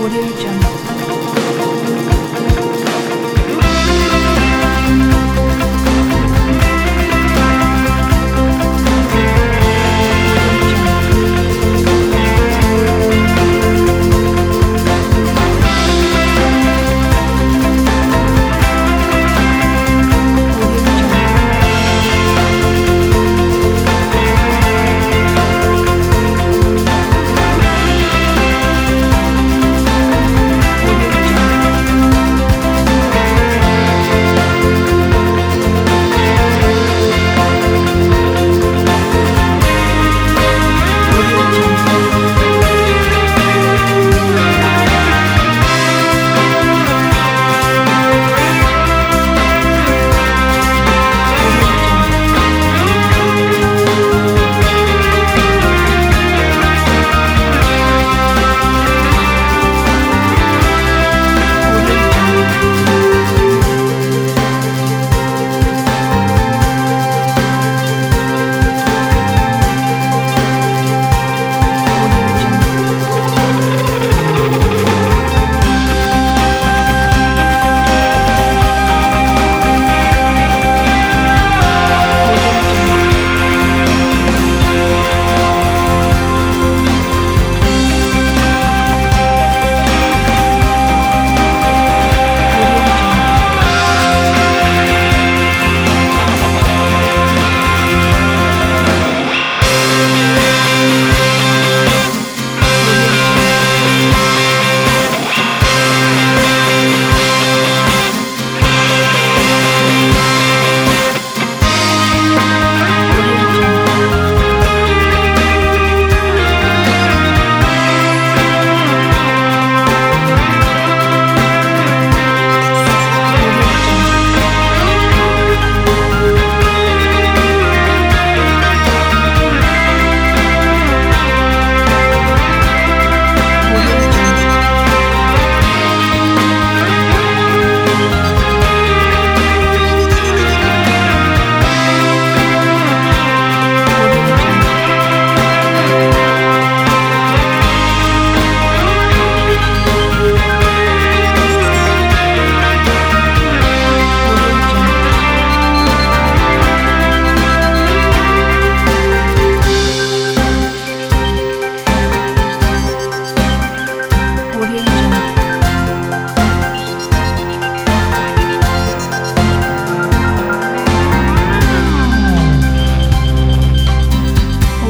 Audio Jungle.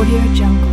Audio Jungle.